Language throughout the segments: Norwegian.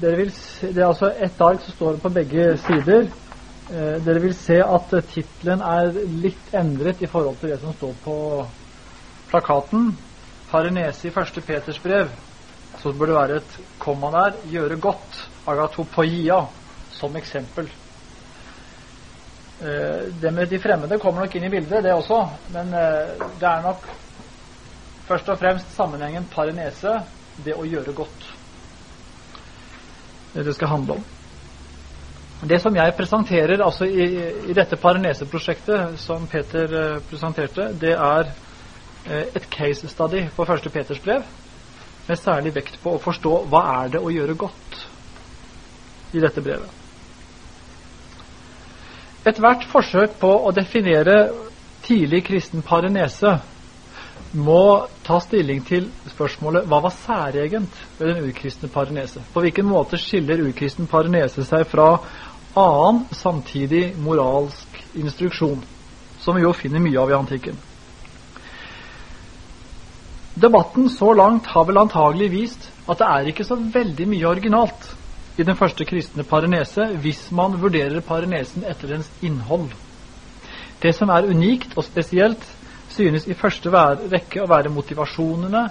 Dere vil se, det er altså ett ark som står på begge sider. Eh, dere vil se at tittelen er litt endret i forhold til det som står på plakaten. Parenese i første Peters brev. Så burde det være et komma der. Gjøre godt. Agatopoia som eksempel. Eh, det med de fremmede kommer nok inn i bildet, det også. Men eh, det er nok først og fremst sammenhengen parenese, det å gjøre godt. Det det skal handle om. Det som jeg presenterer altså i, i dette parenese-prosjektet som Peter uh, presenterte, det er uh, et case study på første Peters brev, med særlig vekt på å forstå hva er det å gjøre godt i dette brevet. Ethvert forsøk på å definere tidlig kristen parenese må ta stilling til spørsmålet hva var særegent ved den urkristne parenese? På hvilken måte skiller urkristen parenese seg fra annen samtidig moralsk instruksjon, som vi jo finner mye av i antikken? Debatten så langt har vel antagelig vist at det er ikke så veldig mye originalt i den første kristne parenese hvis man vurderer parenesen etter dens innhold. Det som er unikt og spesielt, synes i første rekke å være motivasjonene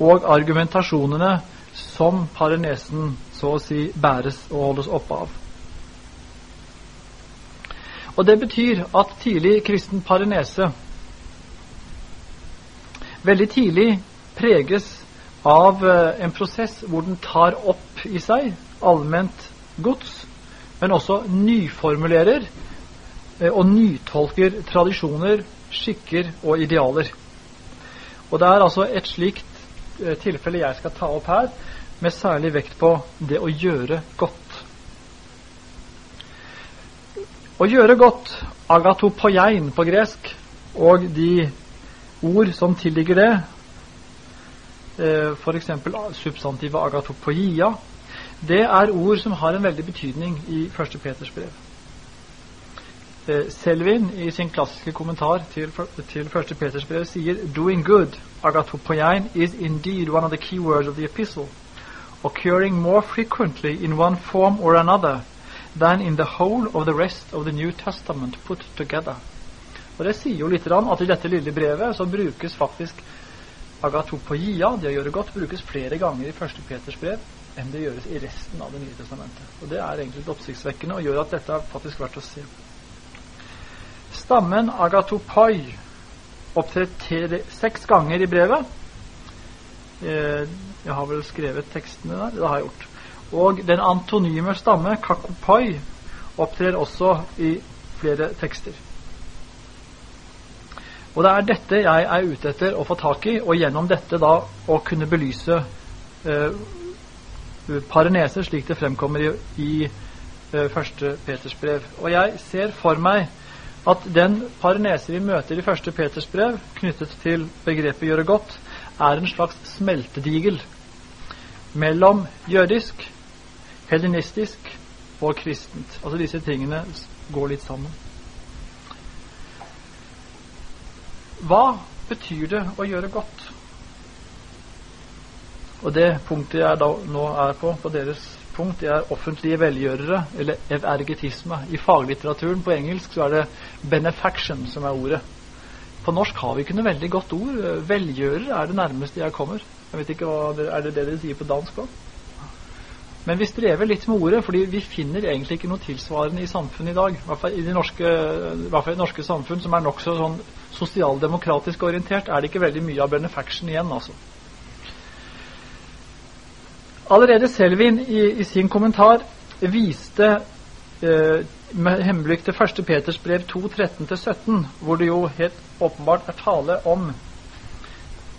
og argumentasjonene som parenesen så å si bæres og holdes oppe av. Og Det betyr at tidlig kristen parenese veldig tidlig preges av eh, en prosess hvor den tar opp i seg allment gods, men også nyformulerer eh, og nytolker tradisjoner, skikker og idealer. Og Det er altså et slikt eh, tilfelle jeg skal ta opp her, med særlig vekt på det å gjøre godt. Å gjøre godt, agatopoiein på gresk, og de ord som tilligger det, eh, f.eks. substantivet agatopoia, det er ord som har en veldig betydning i 1. Peters brev. Eh, Selvin i sin klassiske kommentar til, til 1. Peters brev sier «Doing good, agatopoiein, is indeed one of the key words of the epistle, occurring more frequently in one form or another than in the whole of the rest of the New Testament put together». Og Det sier jo litt at i dette lille brevet så brukes faktisk agatopoia, det å gjøre godt, brukes flere ganger i 1. Peters brev enn det gjøres i resten av Det nye testamentet. Og Det er egentlig litt oppsiktsvekkende og gjør at dette er faktisk verdt å se. Stammen agatopoi opptrer seks ganger i brevet. Eh, jeg har vel skrevet tekstene der. Det har jeg gjort. Og den antonyme stamme, kakopoi, opptrer også i flere tekster. Og det er dette jeg er ute etter å få tak i, og gjennom dette da å kunne belyse eh, parenese, slik det fremkommer i, i uh, første Peters brev. Og jeg ser for meg at den parenese vi møter i første Peters brev, knyttet til begrepet 'gjøre godt', er en slags smeltedigel mellom jødisk, hellenistisk og kristent. Altså disse tingene går litt sammen. Hva betyr det å gjøre godt? Og det punktet jeg da nå er på, på deres punkt, det er offentlige velgjørere, eller evergetisme. I faglitteraturen på engelsk så er det 'benefaction' som er ordet. På norsk har vi ikke noe veldig godt ord. Velgjører er det nærmeste jeg kommer. Jeg vet ikke hva Er det det dere sier på dansk òg? Men vi strever litt med ordet, fordi vi finner egentlig ikke noe tilsvarende i samfunnet i dag. I hvert fall i det norske, i norske samfunn, som er nokså sånn sosialdemokratisk orientert, er det ikke veldig mye av benefaction igjen. altså. Allerede Selvin i, i sin kommentar viste eh, med henblikk til 1. Peters brev 2.13-17, hvor det jo helt åpenbart er tale om,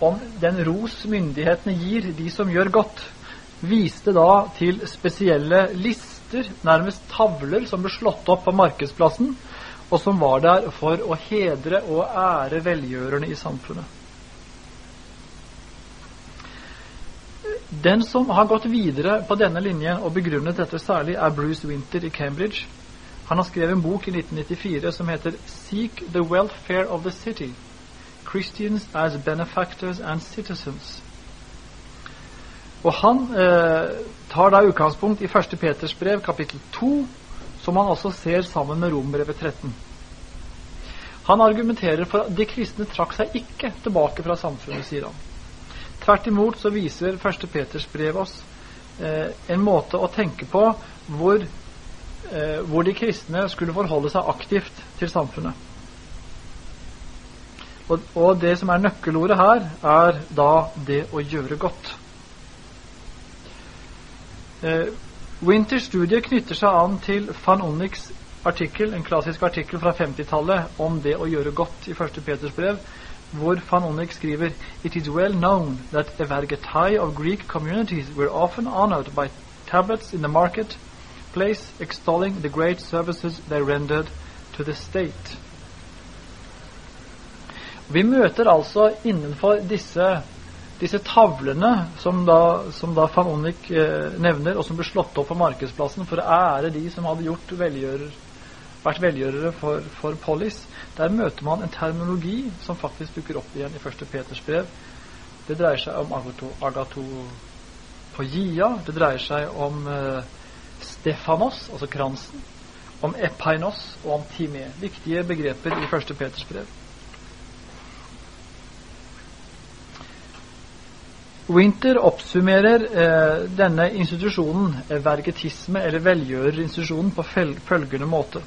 om den ros myndighetene gir de som gjør godt, viste da til spesielle lister, nærmest tavler, som ble slått opp på markedsplassen, og som var der for å hedre og ære velgjørerne i samfunnet. Den som har gått videre på denne linjen og begrunnet dette særlig, er Bruce Winter i Cambridge. Han har skrevet en bok i 1994 som heter 'Seek the Welfare of the City'. Christians as Benefactors and Citizens. Og Han eh, tar da utgangspunkt i 1. Peters brev, kapittel 2, som han også ser sammen med Rombrevet 13. Han argumenterer for at de kristne trakk seg ikke tilbake fra samfunnet, sier han. Tvert imot så viser 1. Peters brev oss eh, en måte å tenke på hvor, eh, hvor de kristne skulle forholde seg aktivt til samfunnet. Og, og det som er nøkkelordet her, er da det å gjøre godt. Eh, Winters studie knytter seg an til van Onyx artikkel, en klassisk artikkel fra 50-tallet om det å gjøre godt i 1. Peters brev, van Onyx skriver It is well known that evergetai of Greek communities were often honored by tablets in the market place extolling the great services they rendered to the state. Vi møter altså innenfor disse disse tavlene som da, som da van Onnik eh, nevner, og som ble slått opp på markedsplassen for å ære de som hadde gjort velgjører, vært velgjørere for, for Polis, der møter man en terminologi som faktisk dukker opp igjen i 1. Peters brev. Det dreier seg om agato, agatopogia, det dreier seg om eh, Stefanos, altså kransen, om epainos og om time. Viktige begreper i 1. Peters brev. Winter oppsummerer eh, denne institusjonen, eh, vergetisme eller velgjørerinstitusjonen, på følgende måte.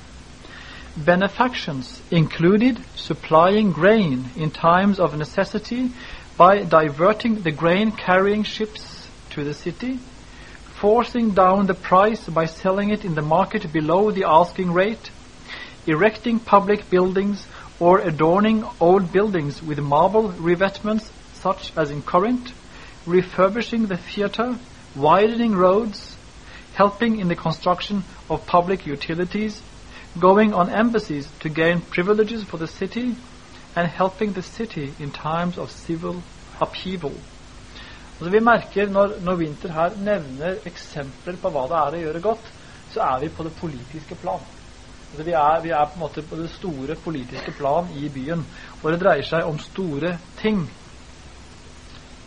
Benefactions included supplying grain in times of necessity by diverting the grain-carrying ships to the city, forcing down the price by selling it in the market below the asking rate, erecting public buildings or adorning old buildings with marble revetments such as in Corinth, refurbishing the theater, widening roads, helping in the construction of public utilities, going on embassies to gain privileges for the city, and helping the city in times of civil upheaval. Altså vi merker når, når Winter her nevner eksempler på hva det er å gjøre godt, så er vi på det politiske plan. Altså vi, er, vi er på en måte på det store politiske plan i byen, og det dreier seg om store ting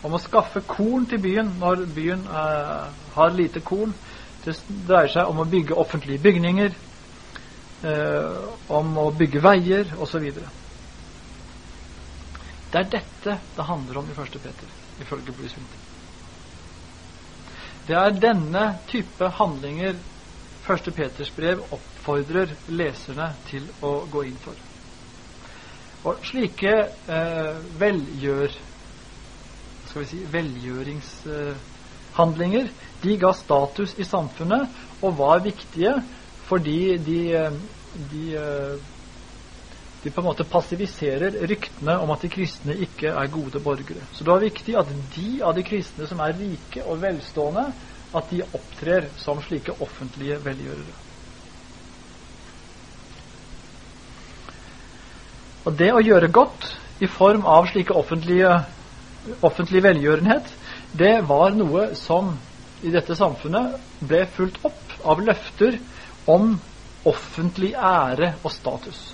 om å skaffe korn til byen når byen eh, har lite korn. Det dreier seg om å bygge offentlige bygninger, om å bygge veier osv. Det er dette det handler om i 1. Peter, ifølge Bruce Det er denne type handlinger 1. Peters brev oppfordrer leserne til å gå inn for. Og slike eh, velgjør skal vi si, velgjøringshandlinger, de ga status i samfunnet og var viktige fordi de, de, de på en måte passiviserer ryktene om at de kristne ikke er gode borgere. Så det var viktig at de av de kristne som er rike og velstående, at de opptrer som slike offentlige velgjørere. Og det å gjøre godt i form av slike offentlig velgjørenhet, det var noe som i dette samfunnet ble fulgt opp av løfter om offentlig ære og status.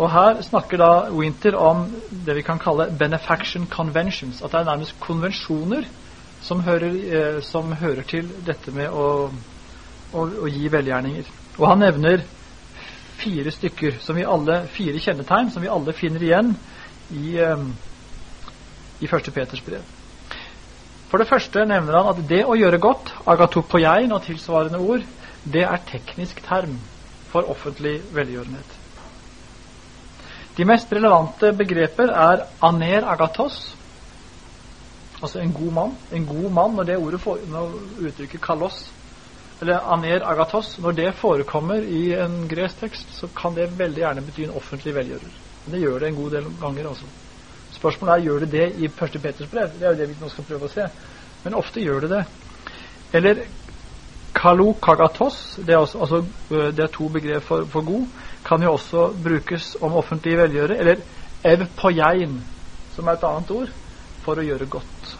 Og Her snakker da Winter om det vi kan kalle benefaction conventions. At det er nærmest konvensjoner som hører, eh, som hører til dette med å, å, å, gi velgjerninger. Og Han nevner fire stykker, som vi alle, fire kjennetegn som vi alle finner igjen i, eh, i 1. Peters brev. For det første nevner han at det å gjøre godt, agatopoiein og tilsvarende ord, det er teknisk term for offentlig velgjørenhet. De mest relevante begreper er aner agatos, altså en god mann. En god mann, når det ordet for, når uttrykket kalos, eller aner agatos, når det forekommer i en gresk tekst, så kan det veldig gjerne bety en offentlig velgjører. Det gjør det en god del ganger. Også. Spørsmålet er gjør det det i 1. Peters brev. Det er jo det vi nå skal prøve å se. Men ofte gjør det det. Eller kalokagatos, det er, også, altså, øh, det er to begrep for, for, god, kan jo også brukes om offentlig velgjøre. Eller evpojein, som er et annet ord, for å gjøre godt.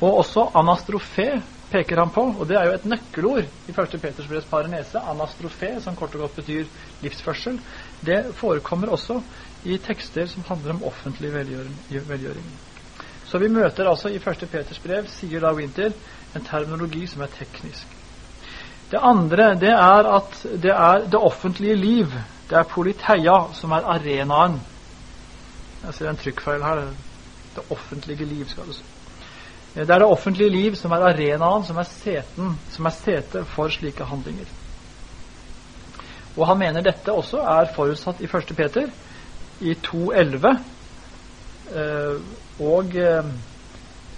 Og også anastrofe, peker han på, og det er jo et nøkkelord i 1. Peters brevs parenese, Anastrofe, som kort og godt betyr livsførsel. Det forekommer også i tekster som handler om offentlig velgjøring. Så vi møter altså i 1. Peters brev, sier da Winter, en terminologi som er teknisk. Det andre det er at det er det offentlige liv, det er politeia, som er arenaen. Jeg ser en trykkfeil her. Det offentlige liv, skal det stå. Det er det offentlige liv som er arenaen, som er seten, som er sete for slike handlinger. Og han mener dette også er forutsatt i 1. Peter, i 2.11, eh, og eh,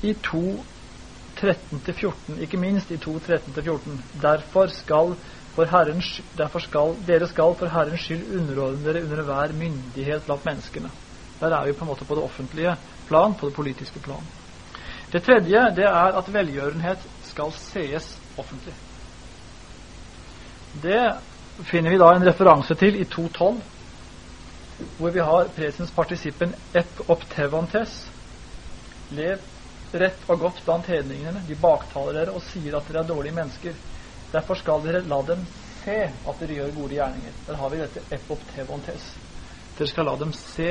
i 2.13-14, ikke minst i 2.13-14. Derfor skal for Herrens, derfor skal, dere skal for Herrens skyld underordne dere under hver myndighet blant menneskene. Der er vi på en måte på det offentlige plan, på det politiske plan. Det tredje det er at velgjørenhet skal sees offentlig. Det finner vi da en referanse til i 2.12, hvor vi har presens partisippen ep optevantes. Lev rett og godt blant hedningene. De baktaler dere og sier at dere er dårlige mennesker. Derfor skal dere la dem se at dere gjør gode gjerninger. Der har vi dette ep optevantes. Dere skal la dem se.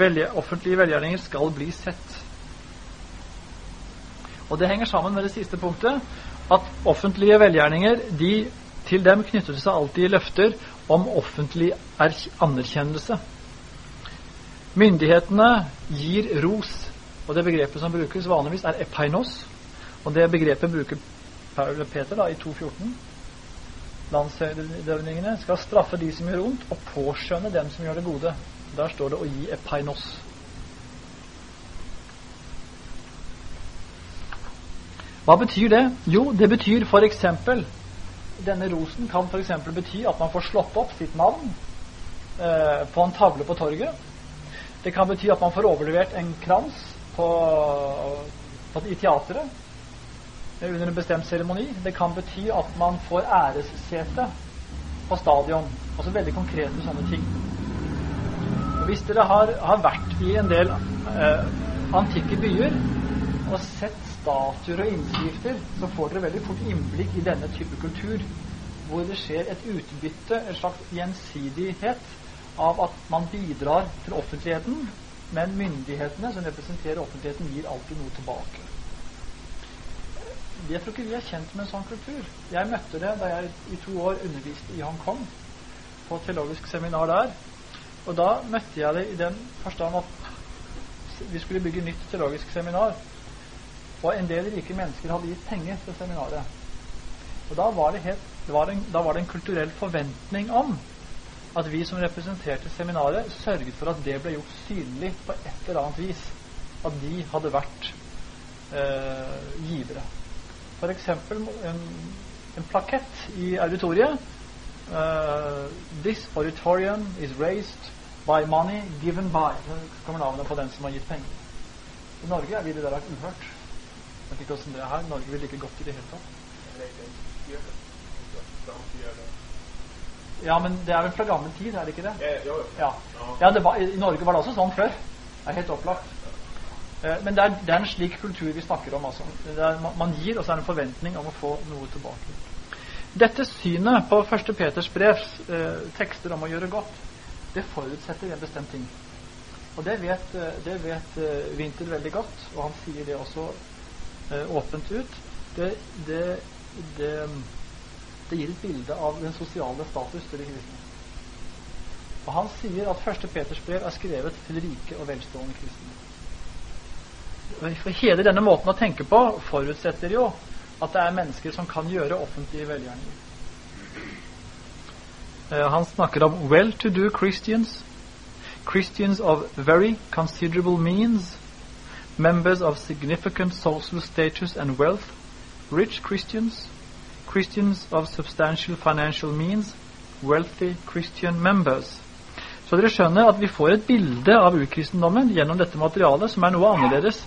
Velge, offentlige velgjerninger skal bli sett. Og Det henger sammen med det siste punktet, at offentlige velgjerninger de, til dem knytter det seg alltid løfter om offentlig anerkjennelse. Myndighetene gir ros, og det begrepet som brukes vanligvis, er epainos. Og det begrepet bruker Peter da, i 2.14. landsdøvningene skal straffe de som gjør ondt, og påskjønne dem som gjør det gode. Der står det å gi epainos. Hva betyr det? Jo, det betyr f.eks. Denne rosen kan f.eks. bety at man får slått opp sitt navn eh, på en tavle på torget. Det kan bety at man får overlevert en krans på, på, i teatret under en bestemt seremoni. Det kan bety at man får æressete på stadion. Altså veldig konkrete sånne ting. Hvis dere har, har vært i en del eh, antikke byer og sett statuer og innskrifter, så får dere veldig fort innblikk i denne type kultur, hvor det skjer et utbytte, en slags gjensidighet, av at man bidrar til offentligheten, men myndighetene som representerer offentligheten, gir alltid noe tilbake. Jeg tror ikke vi er kjent med en sånn kultur. Jeg møtte det da jeg i to år underviste i Hongkong, på et teologisk seminar der. Og da møtte jeg det i den forstand at vi skulle bygge nytt teologisk seminar. Og en del rike mennesker hadde gitt penger til seminaret. Og da var det, helt, det var en, da var det en kulturell forventning om at vi som representerte seminaret, sørget for at det ble gjort synlig på et eller annet vis. At de hadde vært eh, givere. F.eks. En, en plakett i auditoriet. Uh, This auditorium is raised by money given by. Så kommer navnet på den som har gitt penger. I Norge er vi det der uhørt vet ikke åssen det er her. Norge vil ikke godt i det hele tatt. Ja, men det er vel fra gammel tid, er det ikke det? Ja, ja det var, I Norge var det også sånn før. Det er helt opplagt. Eh, men det er, det er, en slik kultur vi snakker om. Altså. Er, man gir, og så er det en forventning om å få noe tilbake. Dette synet på 1. Peters brevs eh, tekster om å gjøre godt, det forutsetter en bestemt ting. Og det vet, eh, det vet uh, Winter veldig godt, og han sier det også eh, åpent ut, det, det, det, det, gir et bilde av den sosiale status til de kristne. Og Han sier at første Peters brev er skrevet til rike og velstående kristne. For Hele denne måten å tenke på forutsetter jo at det er mennesker som kan gjøre offentlige velgjerninger. Eh, han snakker om well-to-do Christians, Christians of very considerable means, members of significant social status and wealth, rich Christians, Christians of substantial financial means, wealthy Christian members. Så dere skjønner at vi får et bilde av ukristendommen gjennom dette materialet som er noe annerledes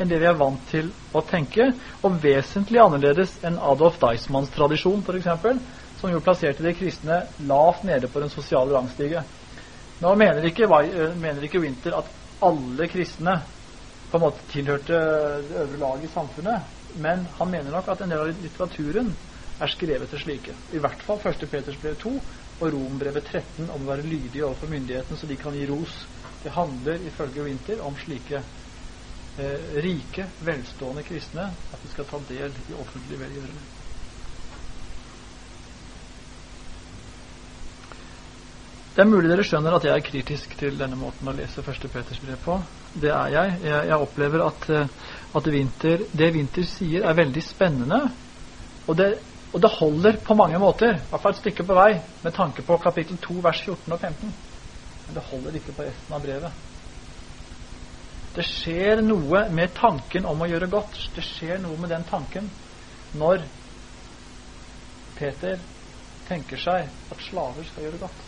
enn det vi er vant til å tenke, og vesentlig annerledes enn Adolf Deismanns tradisjon, f.eks., som jo plasserte de kristne lavt nede på den sosiale rangstige. Nå mener ikke, mener ikke Winter at alle kristne på en måte tilhørte det øvre laget i samfunnet. men han mener nok at en del av litteraturen er skrevet til slike. I hvert fall 1. Peters brev 2 og Rombrevet 13 om å være lydige overfor myndighetene så de kan gi ros. Det handler ifølge Winter om slike eh, rike, velstående kristne at de skal ta del i offentlig velgjørelse. Det er mulig dere skjønner at jeg er kritisk til denne måten å lese 1. Peters brev på. Det er jeg. Jeg, jeg opplever at, eh, at vinter, det Winter sier, er veldig spennende. Og det og det holder på mange måter, i hvert fall et stykke på vei, med tanke på kapittel 2, vers 14 og 15. Men det holder ikke på resten av brevet. Det skjer noe med tanken om å gjøre godt. Det skjer noe med den tanken når Peter tenker seg at slaver skal gjøre godt.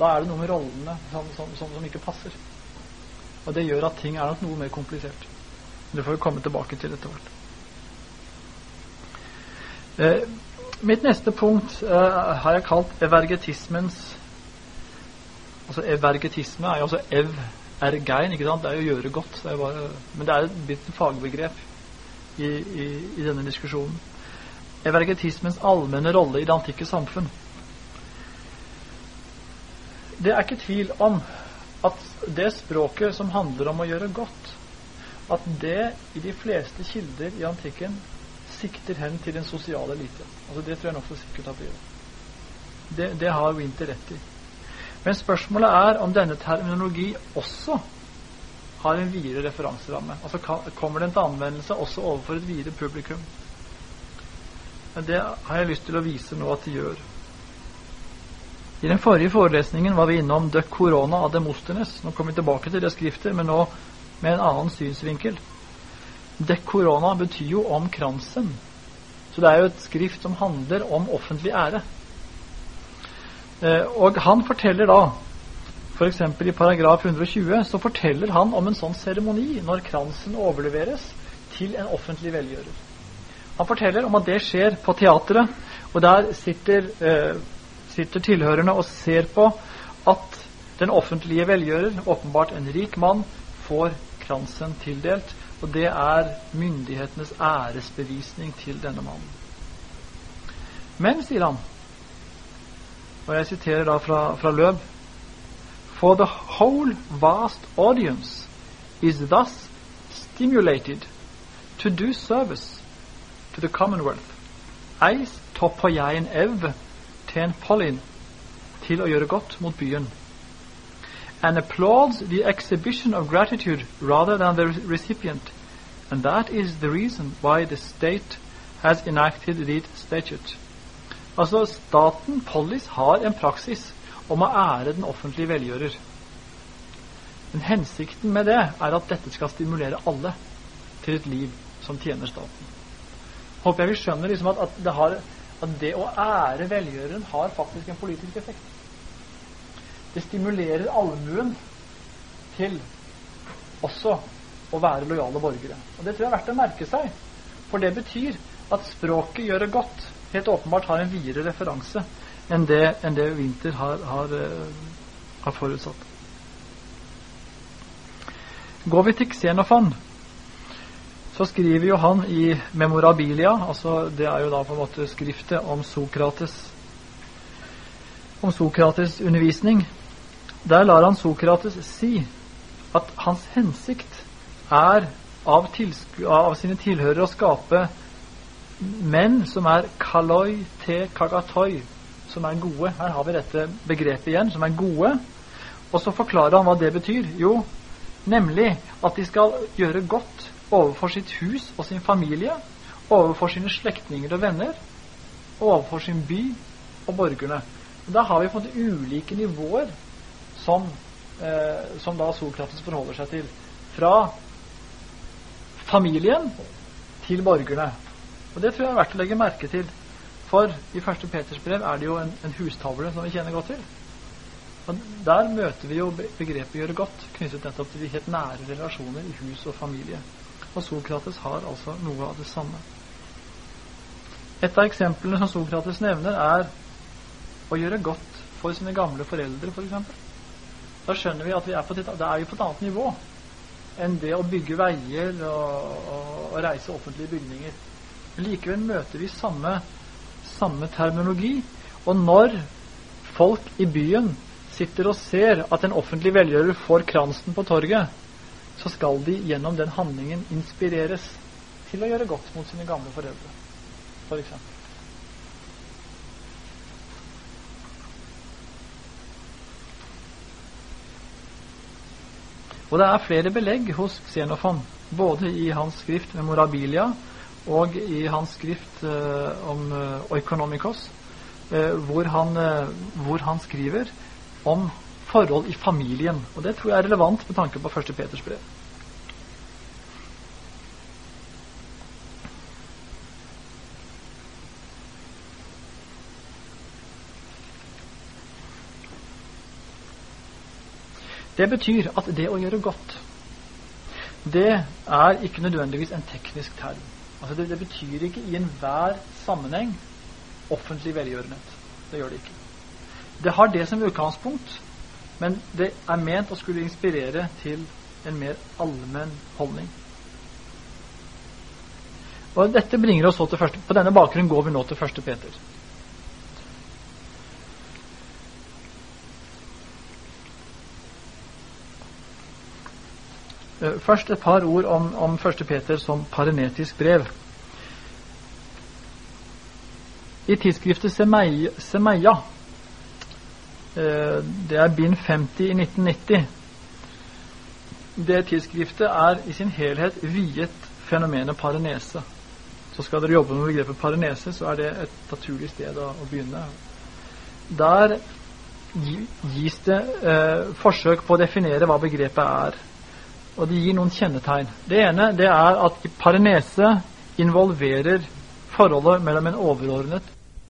Da er det noe med rollene som, som, som, som ikke passer. Og det gjør at ting er nok noe mer komplisert. Det får vi komme tilbake til etter hvert. Eh, mitt neste punkt eh, har jeg kalt evergetismens Altså Evergetisme er jo også ev ergein, ikke sant? Det er jo å gjøre godt. Det bare, men det er et fagbegrep i, i, i, denne diskusjonen. Evergetismens allmenne rolle i det antikke samfunn. Det er ikke tvil om at det språket som handler om å gjøre godt, at det i de fleste kilder i antikken sikter hen til den sosiale elite. Altså det tror jeg nokså sikkert at det gjør. Det, det har Winter rett i. Men spørsmålet er om denne terminologi også har en videre referanseramme. Altså Kommer den til anvendelse også overfor et videre publikum? Men Det har jeg lyst til å vise nå at det gjør. I den forrige forelesningen var vi innom De Corona av Demosthenes. Nå kommer vi tilbake til det skriftet, men nå med en annen synsvinkel. Dekorona betyr jo om kransen. Så det er jo et skrift som handler om offentlig ære. Eh, og han forteller da, f.eks. i paragraf 120, så forteller han om en sånn seremoni når kransen overleveres til en offentlig velgjører. Han forteller om at det skjer på teatret, og der sitter, eh, sitter tilhørerne og ser på at den offentlige velgjører, åpenbart en rik mann, får kransen tildelt og det er myndighetenes æresbevisning til denne mannen. Men, sier han, og jeg siterer da fra, fra Løb For the whole vast audience is thus stimulated to do service to the commonwealth. Eis topper jeg en ev ten pollin, til å gjøre godt mot byen and applauds the exhibition of gratitude rather than the recipient. And that is the reason why the state has enacted the statute. Altså, staten, polis, har en praksis om å ære den offentlige velgjører. Men hensikten med det er at dette skal stimulere alle til et liv som tjener staten. Håper jeg vi skjønner liksom at, at, det har, at det å ære velgjøreren har faktisk en politisk effekt. Det stimulerer allmuen til også å være lojale borgere. Og Det tror jeg er verdt å merke seg. For det betyr at språket gjør det godt helt åpenbart har en videre referanse enn det, enn det Winter har, har, uh, har, forutsatt. Går vi til Xenofan, så skriver jo han i Memorabilia altså Det er jo da på en måte skriftet om Sokrates om Sokrates undervisning. Der lar han Sokrates si at hans hensikt er av, av sine tilhørere å skape menn som er kaloi te kagatoi, som er gode. Her har vi dette begrepet igjen, som er gode. Og så forklarer han hva det betyr. Jo, nemlig at de skal gjøre godt overfor sitt hus og sin familie, overfor sine slektninger og venner, overfor sin by og borgerne. Da har vi fått ulike nivåer som, eh, som da Sokrates forholder seg til. Fra familien til borgerne. Og Det tror jeg er verdt å legge merke til. For i 1. Peters brev er det jo en, en hustavle som vi kjenner godt til. Og Der møter vi jo begrepet 'gjøre godt' knyttet nettopp til de helt nære relasjoner i hus og familie. Og Sokrates har altså noe av det samme. Et av eksemplene som Sokrates nevner, er å gjøre godt for sine gamle foreldre, f.eks. Da skjønner vi at vi er på, det er på et annet nivå enn det å bygge veier og, og, og reise offentlige bygninger. Likevel møter vi samme, samme terminologi. Og når folk i byen sitter og ser at en offentlig velgjører får kransen på torget, så skal de gjennom den handlingen inspireres til å gjøre godt mot sine gamle foreldre, f.eks. For eksempel. Og det er flere belegg hos Xenofon, både i hans skrift Memorabilia og i hans skrift eh, om eh, Oikonomikos, eh, hvor, han, eh, hvor, han, skriver om forhold i familien. Og det tror jeg er relevant med tanke på 1. Peters brev. Det betyr at det å gjøre godt, det er ikke nødvendigvis en teknisk term. Altså det, det, betyr ikke i enhver sammenheng offentlig velgjørenhet. Det gjør det ikke. Det har det som utgangspunkt, men det er ment å skulle inspirere til en mer allmenn holdning. Og dette bringer oss så til første, På denne bakgrunnen går vi nå til første Peter. Først et par ord om, om 1. Peter som parenetisk brev. I tidsskriftet Semeia, Semeia eh, det er bind 50 i 1990 Det tidsskriftet er i sin helhet viet fenomenet parenese. Så skal dere jobbe med begrepet parenese, så er det et naturlig sted å, å begynne. Der gis det eh, forsøk på å definere hva begrepet er og de gir noen kjennetegn. Det ene det er at parenese involverer forholdet mellom en overordnet